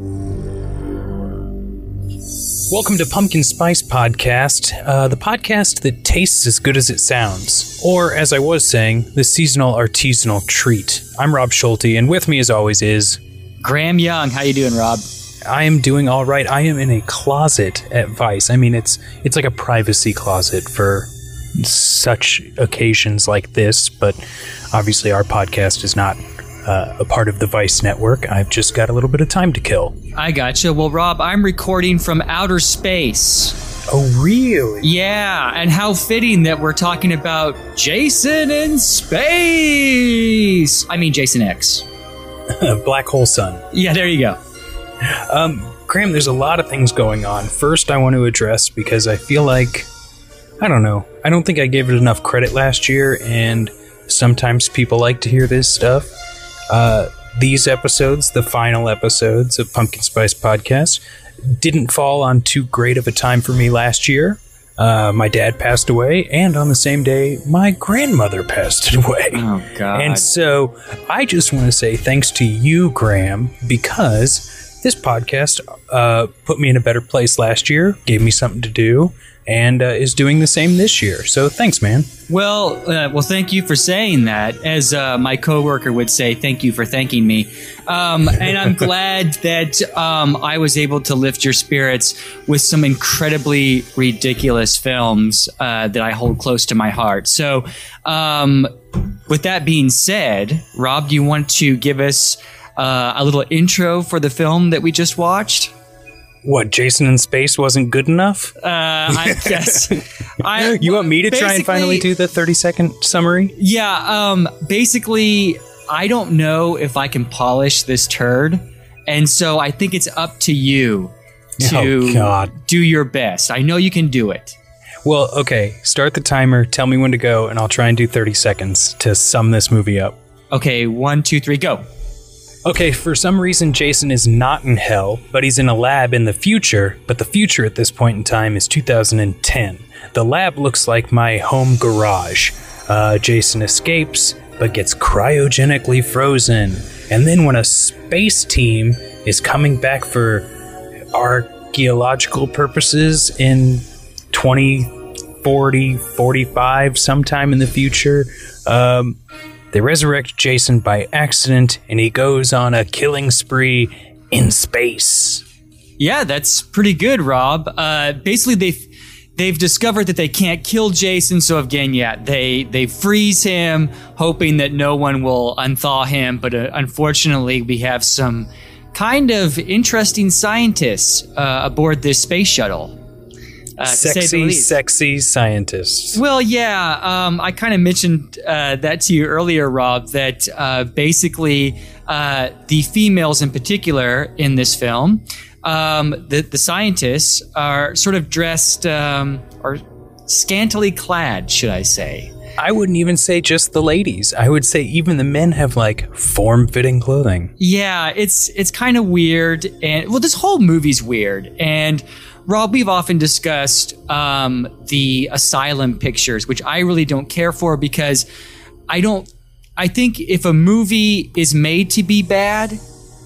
Welcome to Pumpkin Spice Podcast, uh, the podcast that tastes as good as it sounds. Or, as I was saying, the seasonal artisanal treat. I'm Rob Schulte, and with me, as always, is Graham Young. How you doing, Rob? I am doing all right. I am in a closet at Vice. I mean, it's it's like a privacy closet for such occasions like this. But obviously, our podcast is not uh, a part of the Vice network. I've just got a little bit of time to kill. I gotcha. Well, Rob, I'm recording from outer space. Oh, really? Yeah, and how fitting that we're talking about Jason in space. I mean, Jason X. Black hole sun. Yeah, there you go. Um, Graham, there's a lot of things going on. First, I want to address because I feel like I don't know. I don't think I gave it enough credit last year, and sometimes people like to hear this stuff. Uh, these episodes, the final episodes of Pumpkin Spice Podcast, didn't fall on too great of a time for me last year. Uh, my dad passed away, and on the same day, my grandmother passed away. Oh God! And so I just want to say thanks to you, Graham, because this podcast uh, put me in a better place last year, gave me something to do, and uh, is doing the same this year. So thanks, man. Well, uh, well, thank you for saying that. As uh, my coworker would say, thank you for thanking me. Um, and I'm glad that um, I was able to lift your spirits with some incredibly ridiculous films uh, that I hold close to my heart. So, um, with that being said, Rob, do you want to give us uh, a little intro for the film that we just watched? What, Jason in Space wasn't good enough? Uh, I guess. I, you want me to try and finally do the 30 second summary? Yeah, um, basically, I don't know if I can polish this turd. And so I think it's up to you to Oh, God. do your best. I know you can do it. Well, okay, start the timer, tell me when to go, and I'll try and do 30 seconds to sum this movie up. Okay, one, two, three, go. Okay, for some reason, Jason is not in hell, but he's in a lab in the future. But the future at this point in time is 2010. The lab looks like my home garage. Uh, Jason escapes, but gets cryogenically frozen. And then, when a space team is coming back for archaeological purposes in 2040, 45, sometime in the future, um, they resurrect Jason by accident, and he goes on a killing spree in space. Yeah, that's pretty good, Rob. Uh, basically, they've they've discovered that they can't kill Jason, so again, yeah, they they freeze him, hoping that no one will unthaw him. But uh, unfortunately, we have some kind of interesting scientists uh, aboard this space shuttle. Uh, to say the sexy, sexy scientists. Well, yeah, um, I kind of mentioned uh, that to you earlier, Rob. That uh, basically uh, the females, in particular, in this film, um, the the scientists are sort of dressed um, or scantily clad, should I say? I wouldn't even say just the ladies. I would say even the men have like form-fitting clothing. Yeah, it's it's kind of weird, and well, this whole movie's weird. And Rob, we've often discussed um, the asylum pictures, which I really don't care for because I don't. I think if a movie is made to be bad,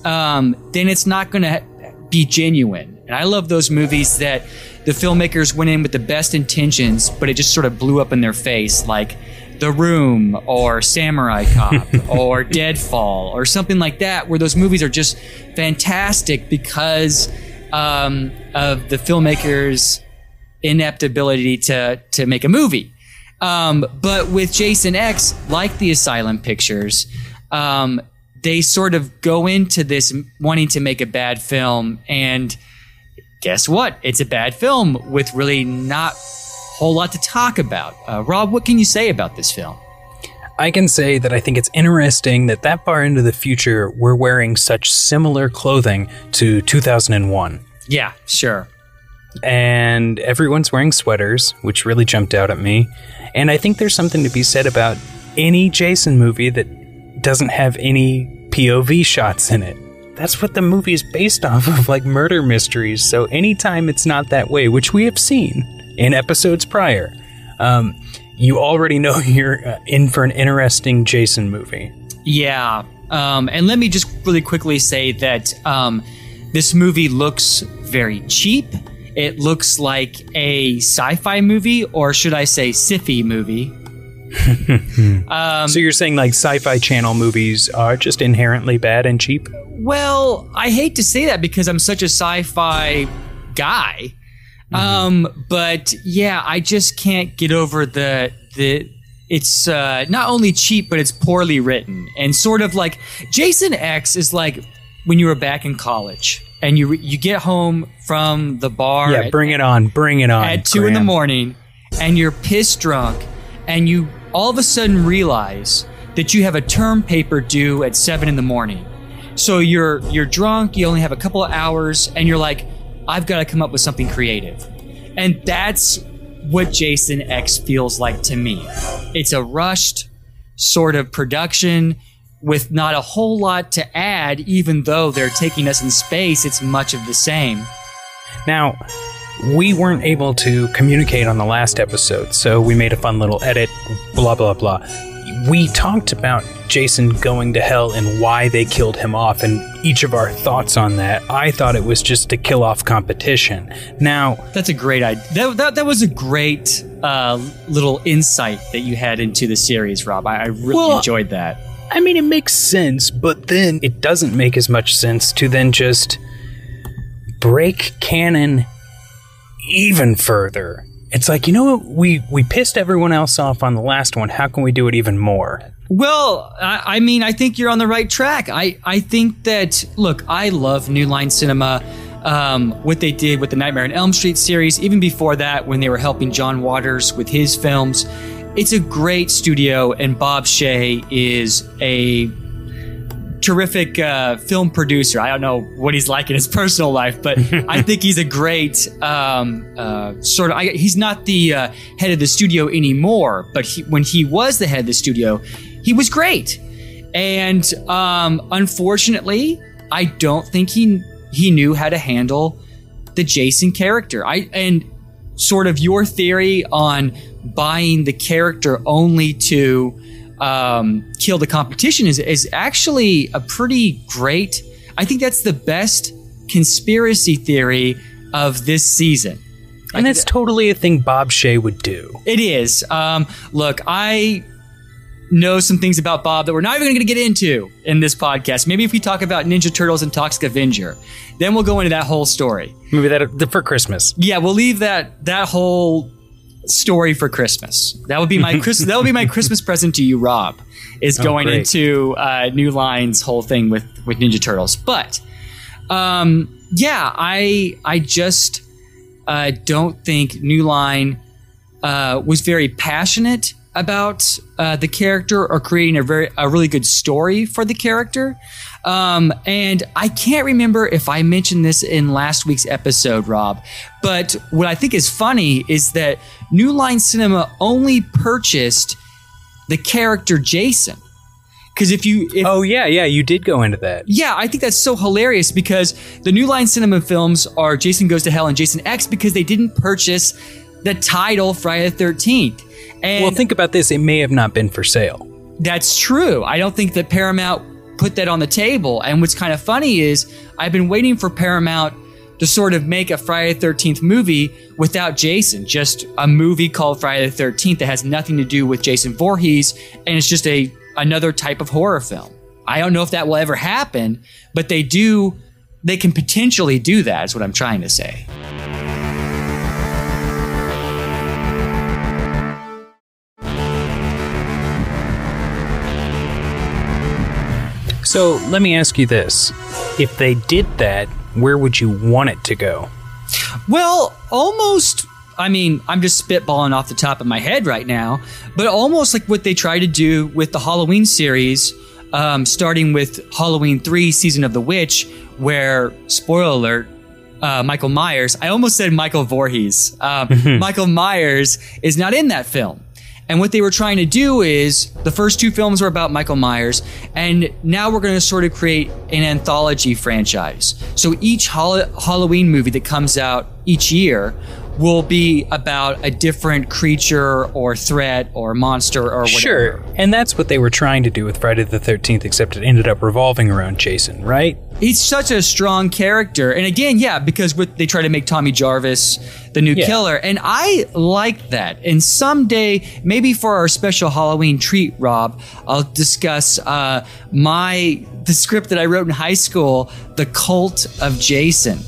um, then it's not going to be genuine. And I love those movies that the filmmakers went in with the best intentions, but it just sort of blew up in their face, like The Room or Samurai Cop or Deadfall or something like that, where those movies are just fantastic because um, of the filmmakers' inept ability to to make a movie. Um, but with Jason X, like the Asylum pictures, um, they sort of go into this wanting to make a bad film, and guess what? It's a bad film with really not a whole lot to talk about. Uh, Rob, what can you say about this film? I can say that I think it's interesting that that far into the future, we're wearing such similar clothing to 2001. Yeah, sure. and everyone's wearing sweaters, which really jumped out at me. And I think there's something to be said about any Jason movie that doesn't have any POV shots in it. That's what the movie is based off of, like murder mysteries. So anytime it's not that way, which we have seen in episodes prior, um, you already know you're uh, in for an interesting Jason movie. Yeah. Um, and let me just really quickly say that um, this movie looks very cheap. It looks like a sci-fi movie, or should I say, sci-fi movie. Um, so you're saying like sci-fi channel movies are just inherently bad and cheap? Well, I hate to say that because I'm such a sci-fi guy. Mm-hmm. Um, but yeah, I just can't get over the the it's uh, not only cheap but it's poorly written and sort of like Jason X is like when you were back in college and you you get home from the bar. Yeah, bring it on, bring it on. At two Graham. in the morning, and you're pissed drunk, and you all of a sudden realize that you have a term paper due at seven in the morning. So you're you're drunk, you only have a couple of hours, and you're like, I've got to come up with something creative. And that's what Jason X feels like to me. It's a rushed sort of production with not a whole lot to add, even though they're taking us in space, it's much of the same. Now, we weren't able to communicate on the last episode, so we made a fun little edit, blah, blah, blah. We talked about Jason going to hell and why they killed him off, and each of our thoughts on that. I thought it was just to kill off competition. Now, that's a great idea. That, that, that was a great uh, little insight that you had into the series, Rob. I, I really well, enjoyed that. I mean, it makes sense, but then it doesn't make as much sense to then just break canon even further. It's like, you know what? We, we pissed everyone else off on the last one. How can we do it even more? Well, I, I mean, I think you're on the right track. I, I think that, look, I love New Line Cinema. Um, what they did with the Nightmare on Elm Street series, even before that, when they were helping John Waters with his films. It's a great studio, and Bob Shaye is a terrific uh, film producer. I don't know what he's like in his personal life, but I think he's a great um, uh, sort of. I, he's not the uh, head of the studio anymore, but he, when he was the head of the studio, he was great. And um, unfortunately, I don't think he he knew how to handle the Jason character. I and sort of your theory on buying the character only to um, kill the competition is, is actually a pretty great. I think that's the best conspiracy theory of this season. And that's totally a thing Bob Shaye would do. It is. Um, look, I know some things about Bob that we're not even going to get into in this podcast. Maybe if we talk about Ninja Turtles and Toxic Avenger, then we'll go into that whole story. Maybe that for Christmas. Yeah, we'll leave that that whole story for Christmas. That would be my Chris. that would be my Christmas present to you, Rob. Is oh, going into uh, New Line's whole thing with with Ninja Turtles. But um, yeah, I I just uh, don't think New Line uh, was very passionate about uh, the character or creating a very a really good story for the character. Um, and I can't remember if I mentioned this in last week's episode, Rob, but what I think is funny is that New Line Cinema only purchased the character Jason. Because if you, if, oh yeah, yeah, you did go into that. Yeah, I think that's so hilarious because the New Line Cinema films are Jason Goes to Hell and Jason X because they didn't purchase the title Friday the Thirteenth. And well, think about this: it may have not been for sale. That's true. I don't think that Paramount put that on the table. And what's kind of funny is I've been waiting for Paramount to sort of make a Friday the 13th movie without Jason, just a movie called Friday the 13th that has nothing to do with Jason Voorhees and it's just a another type of horror film. I don't know if that will ever happen, but they do they can potentially do that is what I'm trying to say. So let me ask you this. If they did that, where would you want it to go? Well, almost. I mean, I'm just spitballing off the top of my head right now, but almost like what they try to do with the Halloween series, um, starting with Halloween 3 Season of the Witch, where, spoiler alert, uh, Michael Myers, I almost said Michael Voorhees. Um, Michael Myers is not in that film. And what they were trying to do is the first two films were about Michael Myers, and now we're going to sort of create an anthology franchise. So each Hall- Halloween movie that comes out each year will be about a different creature or threat or monster or whatever. Sure. And that's what they were trying to do with Friday the 13th, except it ended up revolving around Jason, right? He's such a strong character. And again, yeah, because with, they try to make Tommy Jarvis the new Yeah. killer. And I like that. And someday, maybe for our special Halloween treat, Rob, I'll discuss uh, my the script that I wrote in high school, The Cult of Jason,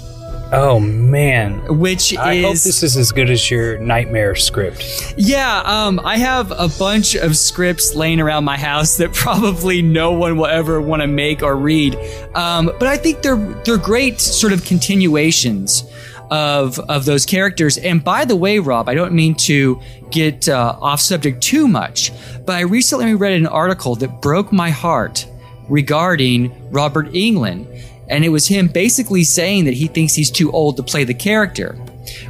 Oh, man. which I is hope this is as good as your nightmare script. Yeah, um, I have a bunch of scripts laying around my house that probably no one will ever want to make or read. Um, but I think they're they're great sort of continuations of of those characters. And by the way, Rob, I don't mean to get uh, off subject too much, but I recently read an article that broke my heart regarding Robert Englund. And it was him basically saying that he thinks he's too old to play the character,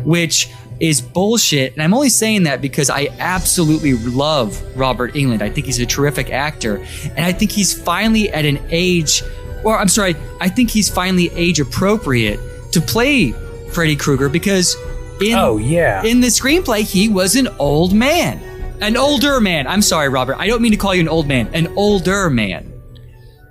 which is bullshit. And I'm only saying that because I absolutely love Robert Englund. I think he's a terrific actor. And I think he's finally at an age, or I'm sorry, I think he's finally age appropriate to play Freddy Krueger because in, Oh, yeah. in the screenplay, he was an old man. An older man. I'm sorry, Robert. I don't mean to call you an old man. An older man.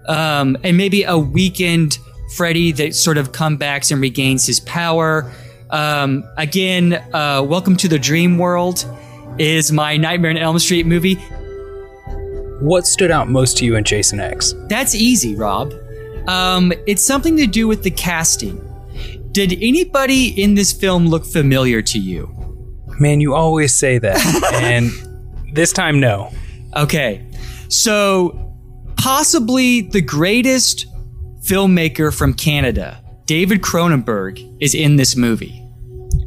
Um, and maybe a weakened Freddy that sort of comebacks and regains his power. Um, again, uh, Welcome to the Dream World is my Nightmare on Elm Street movie. What stood out most to you in Jason X? That's easy, Rob. Um, it's something to do with the casting. Did anybody in this film look familiar to you? Man, you always say that. and this time, no. Okay. So, possibly the greatest filmmaker from Canada, David Cronenberg, is in this movie.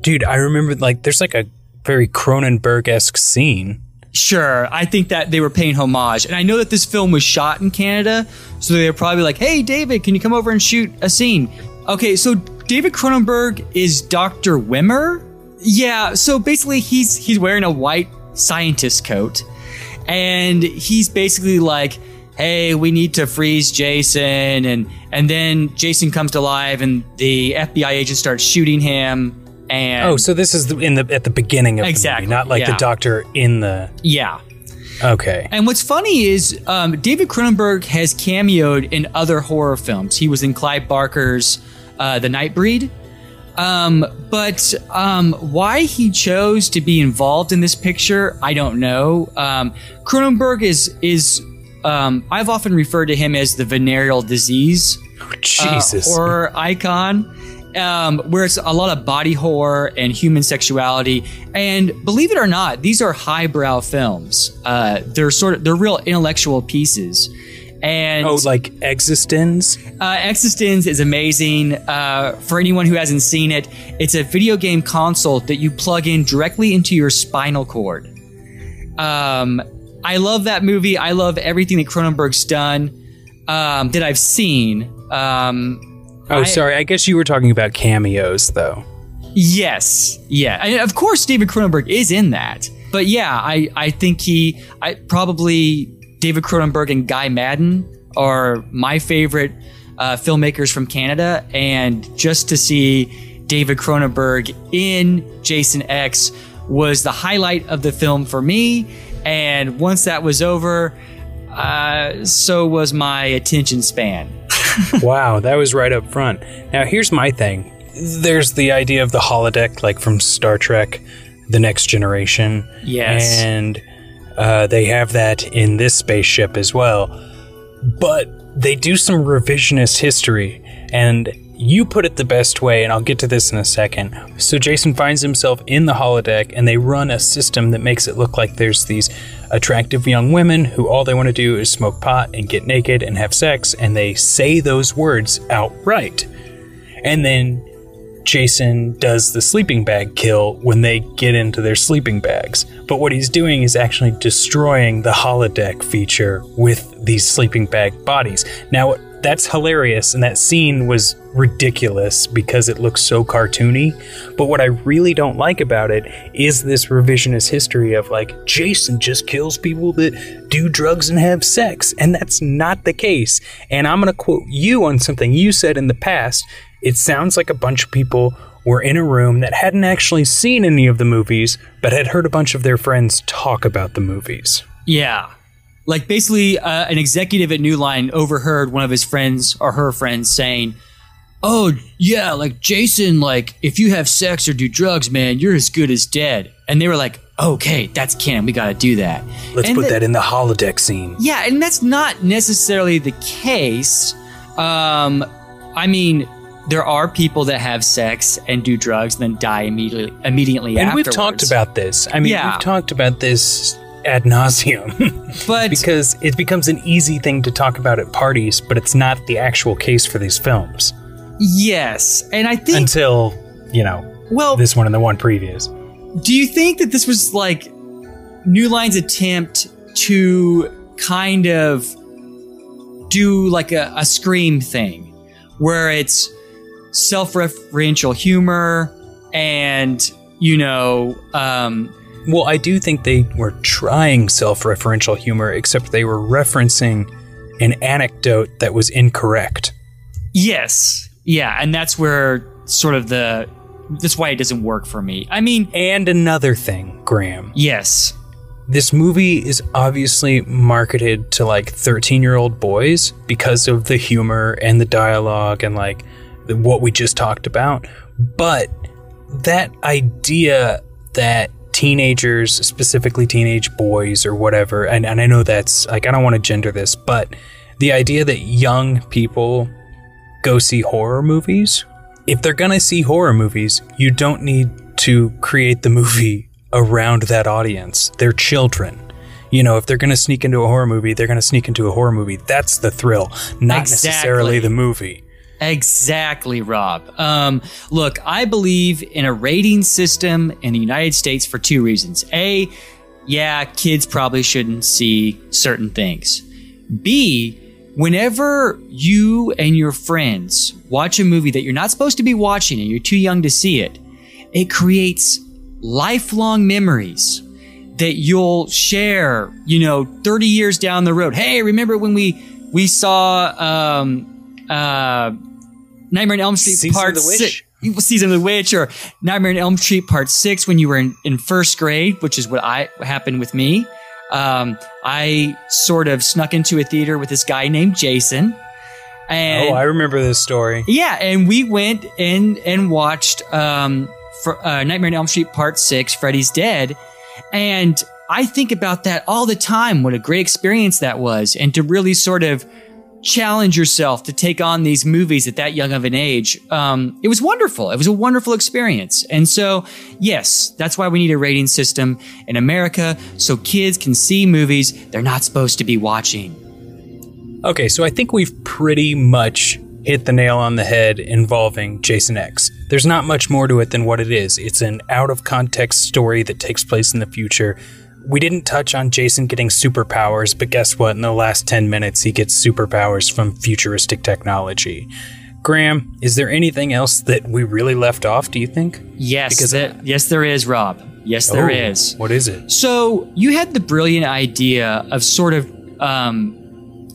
Dude, I remember, like, there's like a very Cronenberg esque scene. Sure, I think that they were paying homage. And I know that this film was shot in Canada, so they were probably like, hey, David, can you come over and shoot a scene? Okay, so David Cronenberg is Dr. Wimmer? Yeah, so basically he's he's wearing a white scientist coat, and he's basically like, hey, we need to freeze Jason, and and then Jason comes to life and the FBI agent starts shooting him. And Oh, so this is the, in the at the beginning of Exactly, the movie, not like yeah. the doctor in the. yeah. Okay. And what's funny is um, David Cronenberg has cameoed in other horror films. He was in Clive Barker's uh, The Nightbreed. Um, but um, why he chose to be involved in this picture, I don't know. Um, Cronenberg is is um, I've often referred to him as the venereal disease uh, Jesus. horror icon. Um, where it's a lot of body horror and human sexuality, and believe it or not, these are highbrow films. Uh, they're sort of they're real intellectual pieces, and oh, like eXistenZ? uh, eXistenZ is amazing. Uh, for anyone who hasn't seen it, it's a video game console that you plug in directly into your spinal cord. Um, I love that movie. I love everything that Cronenberg's done um, that I've seen. Um, Oh, I- sorry. I guess you were talking about cameos, though. Yes, yeah, and of course David Cronenberg is in that. But yeah, I I think he I probably David Cronenberg and Guy Maddin are my favorite uh, filmmakers from Canada, and just to see David Cronenberg in Jason X was the highlight of the film for me. And once that was over, uh, so was my attention span. wow, that was right up front. Now, here's my thing. There's the idea of the holodeck, like from Star Trek, The Next Generation. Yes. And uh, they have that in this spaceship as well. But they do some revisionist history, and you put it the best way, and I'll get to this in a second. So Jason finds himself in the holodeck, and they run a system that makes it look like there's these attractive young women who all they want to do is smoke pot and get naked and have sex, and they say those words outright. And then Jason does the sleeping bag kill when they get into their sleeping bags. But what he's doing is actually destroying the holodeck feature with these sleeping bag bodies. Now, that's hilarious, and that scene was ridiculous because it looks so cartoony. But what I really don't like about it is this revisionist history of like, Jason just kills people that do drugs and have sex. And that's not the case. And I'm going to quote you on something you said in the past. It sounds like a bunch of people were in a room that hadn't actually seen any of the movies, but had heard a bunch of their friends talk about the movies. Yeah. Like basically, uh, an executive at New Line overheard one of his friends or her friends saying, Oh, yeah, like Jason, like if you have sex or do drugs, man, you're as good as dead. And they were like, Okay, that's canon. We got to do that. Let's And put that in the holodeck scene. Yeah, and that's not necessarily the case. Um, I mean, there are people that have sex and do drugs and then die immediately immediately And afterwards. we've talked about this. I mean, Yeah. we've talked about this ad nauseum but because it becomes an easy thing to talk about at parties, but it's not the actual case for these films yes, and I think until you know well, this one and the one previous. do you think that this was like New Line's attempt to kind of do like a, a scream thing where it's self-referential humor and you know um Well, I do think they were trying self-referential humor, except they were referencing an anecdote that was incorrect. Yes. Yeah, and that's where sort of the that's why it doesn't work for me. I mean, And another thing, Graham. yes. This movie is obviously marketed to like 13 year old boys because of the humor and the dialogue and like what we just talked about. But that idea that teenagers, specifically teenage boys or whatever, and, and I know that's like, I don't want to gender this, but the idea that young people go see horror movies, if they're going to see horror movies, you don't need to create the movie around that audience. They're children. You know, if they're going to sneak into a horror movie, they're going to sneak into a horror movie. That's the thrill, not necessarily the movie. Exactly, Rob. Um, look, I believe in a rating system in the United States for two reasons. A, yeah, kids probably shouldn't see certain things. B, whenever you and your friends watch a movie that you're not supposed to be watching and you're too young to see it, it creates lifelong memories that you'll share, you know, 30 years down the road. Hey, remember when we we saw um uh Nightmare on Elm Street Season Part Six, Season of the Witch, or Nightmare on Elm Street Part Six when you were in, in first grade, which is what I what happened with me. Um, I sort of snuck into a theater with this guy named Jason, and oh, I remember this story. yeah, and we went in and watched um, for, uh, Nightmare on Elm Street Part Six, Freddy's Dead, and I think about that all the time. What a great experience that was, and to really sort of challenge yourself to take on these movies at that young of an age. Um, it was wonderful. It was a wonderful experience, and so yes, that's why we need a rating system in America so kids can see movies they're not supposed to be watching. Okay, so I think we've pretty much hit the nail on the head involving Jason X. There's not much more to it than what it is. It's an out of context story that takes place in the future. We didn't touch on Jason getting superpowers, but guess what? In the last 10 minutes, he gets superpowers from futuristic technology. Graham, is there anything else that we really left off, do you think? Yes, Because- that- yes, there is, Rob. Yes, there Oh, is. What is it? So you had the brilliant idea of sort of um,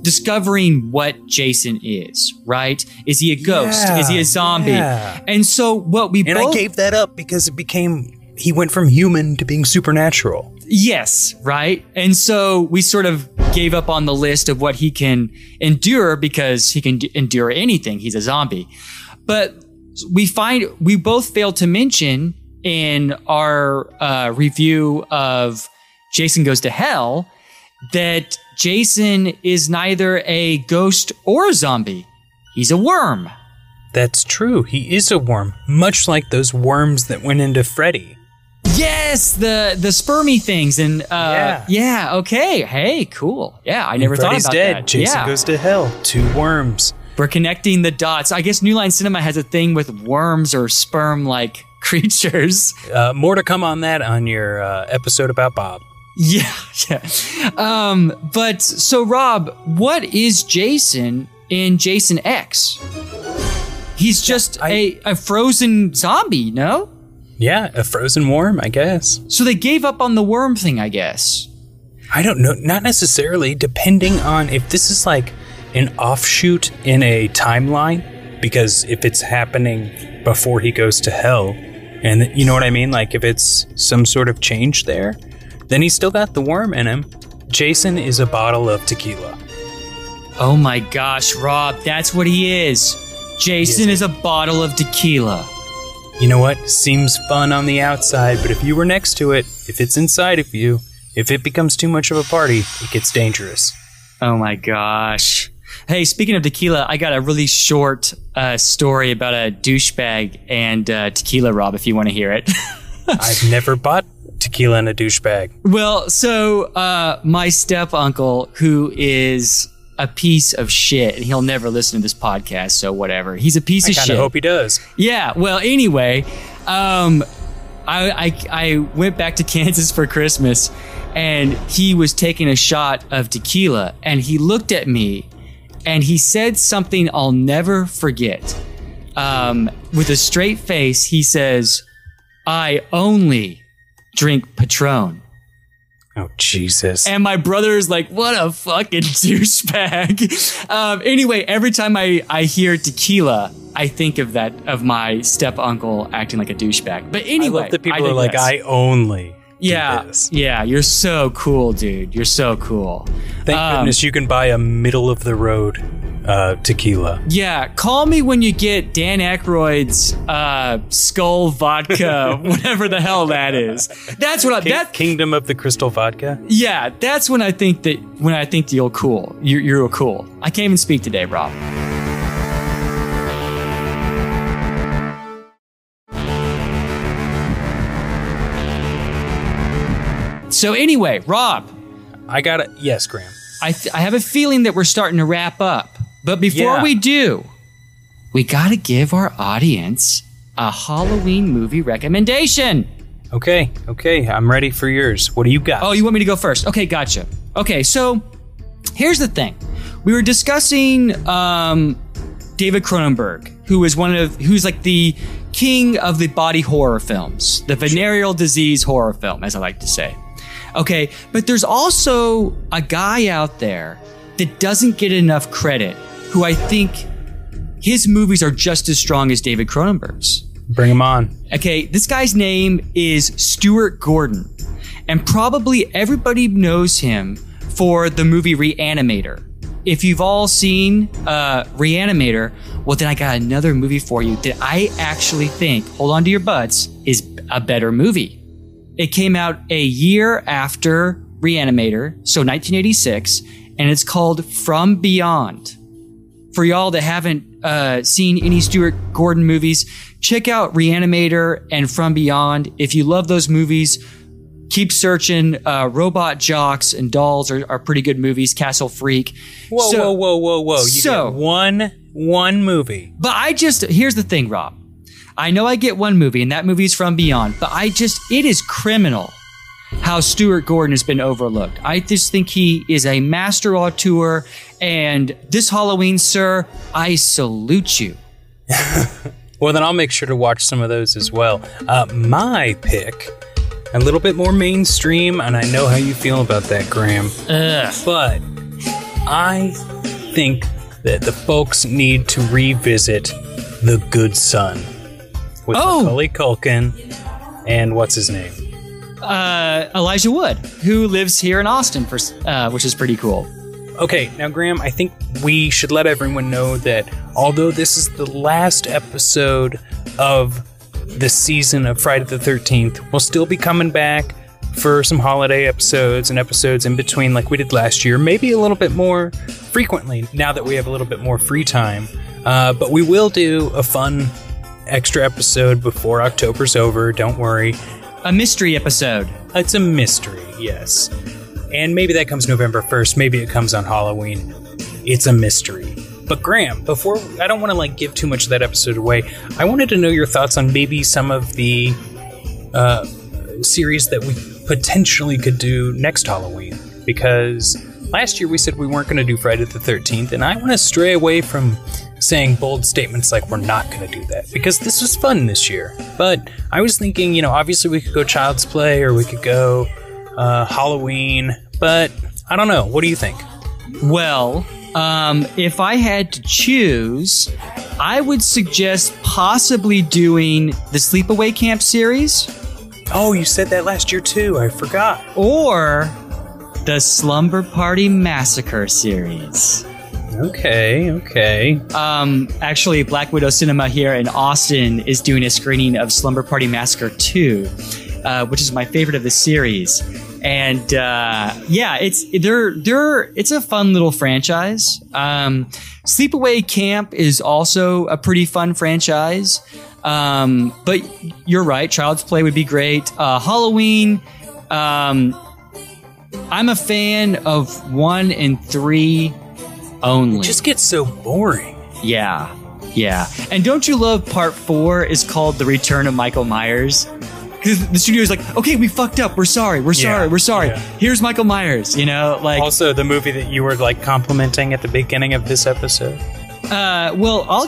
discovering what Jason is, right? Is he a ghost? Yeah, is he a zombie? yeah. And so what we And both I gave that up because it became. He went from human to being supernatural. Yes, right? And so we sort of gave up on the list of what he can endure because he can d- endure anything. He's a zombie. But we find we both failed to mention in our uh, review of Jason Goes to Hell that Jason is neither a ghost or a zombie. He's a worm. That's true. He is a worm, much like those worms that went into Freddy. Yes, the the spermy things and uh, Yeah. yeah. okay. Hey, cool. Yeah, I never Freddy's thought about dead. that. Jason yeah. goes to hell. Two worms. We're connecting the dots. I guess New Line Cinema has a thing with worms or sperm like creatures. Uh, more to come on that on your uh, episode about Bob. Yeah, yeah. Um, but so Rob, what is Jason in Jason X? He's just I- a, a frozen zombie, no? Yeah, a frozen worm, I guess. So they gave up on the worm thing, I guess. I don't know. Not necessarily. Depending on if this is like an offshoot in a timeline, because if it's happening before he goes to hell, and you know what I mean, like if it's some sort of change there, then he's still got the worm in him. Jason is a bottle of tequila. Oh my gosh, Rob, that's what he is. Jason is a bottle of tequila. You know what? Seems fun on the outside, but if you were next to it, if it's inside of you, if it becomes too much of a party, it gets dangerous. Oh my gosh. Hey, speaking of tequila, I got a really short uh, story about a douchebag and uh, tequila, Rob, if you want to hear it. I've never bought tequila in a douchebag. well, so uh, my step uncle, who is a piece of shit, and he'll never listen to this podcast, so whatever. He's a piece I of shit. I hope he does. Yeah. Well, anyway, um, I, I I went back to Kansas for Christmas, and he was taking a shot of tequila, and he looked at me, and he said something I'll never forget. Um, with a straight face, he says, "I only drink Patron." Oh Jesus! And my brother is like, what a fucking douchebag. um, anyway, every time I, I hear tequila, I think of that, of my step uncle acting like a douchebag. But I anyway, that people are like. I only. Yeah, this." yeah, you're so cool, dude. You're so cool. Thank Um, goodness you can buy a middle of the road uh, tequila. Yeah, call me when you get Dan Aykroyd's uh, skull vodka, whatever the hell that is. That's what I, King- that Kingdom of the Crystal Vodka. Yeah, that's when I think that when I think you're cool. You're, you're cool. I can't even speak today, Rob. So anyway, Rob, I got it. Yes, Graham. I, th- I have a feeling that we're starting to wrap up. But before Yeah. we do, we got to give our audience a Halloween movie recommendation. Okay, okay. I'm ready for yours. What do you got? Oh, you want me to go first? Okay, gotcha. Okay, so here's the thing. We were discussing um, David Cronenberg, who is one of who's like the king of the body horror films, the venereal disease horror film, as I like to say. Okay, but there's also a guy out there that doesn't get enough credit, who I think his movies are just as strong as David Cronenberg's. Bring him on. Okay, this guy's name is Stuart Gordon, and probably everybody knows him for the movie Reanimator. If you've all seen uh, Reanimator, well, then I got another movie for you that I actually think, hold on to your butts, is a better movie. It came out a year after Reanimator, so 1986, and it's called From Beyond for y'all that haven't uh, seen any Stuart Gordon movies, check out Reanimator and From Beyond. If you love those movies, keep searching. Uh, Robot Jox and Dolls are, are pretty good movies. Castle Freak. Whoa, So- whoa, whoa, whoa, whoa! You so- get one, one movie. But I just here's the thing, Rob. I know I get one movie, and that movie is From Beyond. But I just it is criminal how Stuart Gordon has been overlooked. I just think he is a master auteur. And this Halloween, sir, I salute you. Well, then I'll make sure to watch some of those as well. Uh, my pick, a little bit more mainstream, and I know how you feel about that, Graham. Ugh. But I think that the folks need to revisit The Good Son with Oh! Macaulay Culkin and what's his name? uh, Elijah Wood, who lives here in Austin, for, uh, which is pretty cool. Okay, now, Graham, I think we should let everyone know that although this is the last episode of the season of Friday the 13th, we'll still be coming back for some holiday episodes and episodes in between, like we did last year, maybe a little bit more frequently now that we have a little bit more free time. Uh, but we will do a fun extra episode before October's over, don't worry. A mystery episode. It's a mystery, yes. And maybe that comes November 1st, maybe it comes on Halloween. It's a mystery. But Graham, before I don't want to like give too much of that episode away, I wanted to know your thoughts on maybe some of the uh, series that we potentially could do next Halloween. Because last year we said we weren't going to do Friday the 13th, and I want to stray away from saying bold statements like we're not going to do that because this was fun this year. But I was thinking, you know, obviously we could go Child's Play or we could go uh, Halloween, but I don't know. What do you think? Well, Um, if I had to choose, I would suggest possibly doing the Sleepaway Camp series Oh, you said that last year too. I forgot. or the Slumber Party Massacre series. Okay, okay. Um, actually, Black Widow Cinema here in Austin is doing a screening of Slumber Party Massacre 2, uh, which is my favorite of the series. And uh, yeah, it's they're they're it's a fun little franchise. Um, Sleepaway Camp is also a pretty fun franchise. Um, but you're right, Child's Play would be great. Uh, Halloween. Um, I'm a fan of one and three only. It just gets so boring. Yeah, yeah. And don't you love part four is called The Return of Michael Myers? Because the studio is like, okay, we fucked up. We're sorry. We're sorry. Yeah, We're sorry. yeah. Here's Michael Myers. You know, like, Also, the movie that you were like complimenting at the beginning of this episode. uh, well, I'll,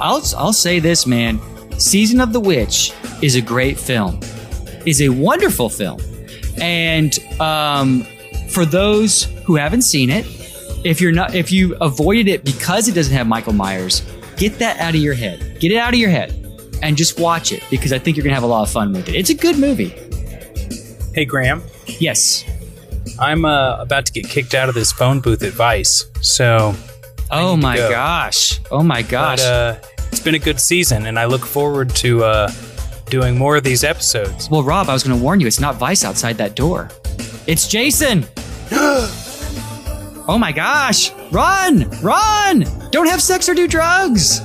I'll, I'll say this, man. Season of the Witch is a great film. Is a wonderful film, and um, for those who haven't seen it, if you're not, if you avoided it because it doesn't have Michael Myers, get that out of your head. Get it out of your head, and just watch it because I think you're gonna have a lot of fun with it. It's a good movie. Hey, Graham. Yes. I'm uh, about to get kicked out of this phone booth at Vice. So, Oh my go. gosh. Oh my gosh. but uh, it's been a good season, and I look forward to uh, doing more of these episodes. Well, Rob, I was going to warn you. It's not Vice outside that door. It's Jason. oh my gosh! Run! Run! Don't have sex or do drugs.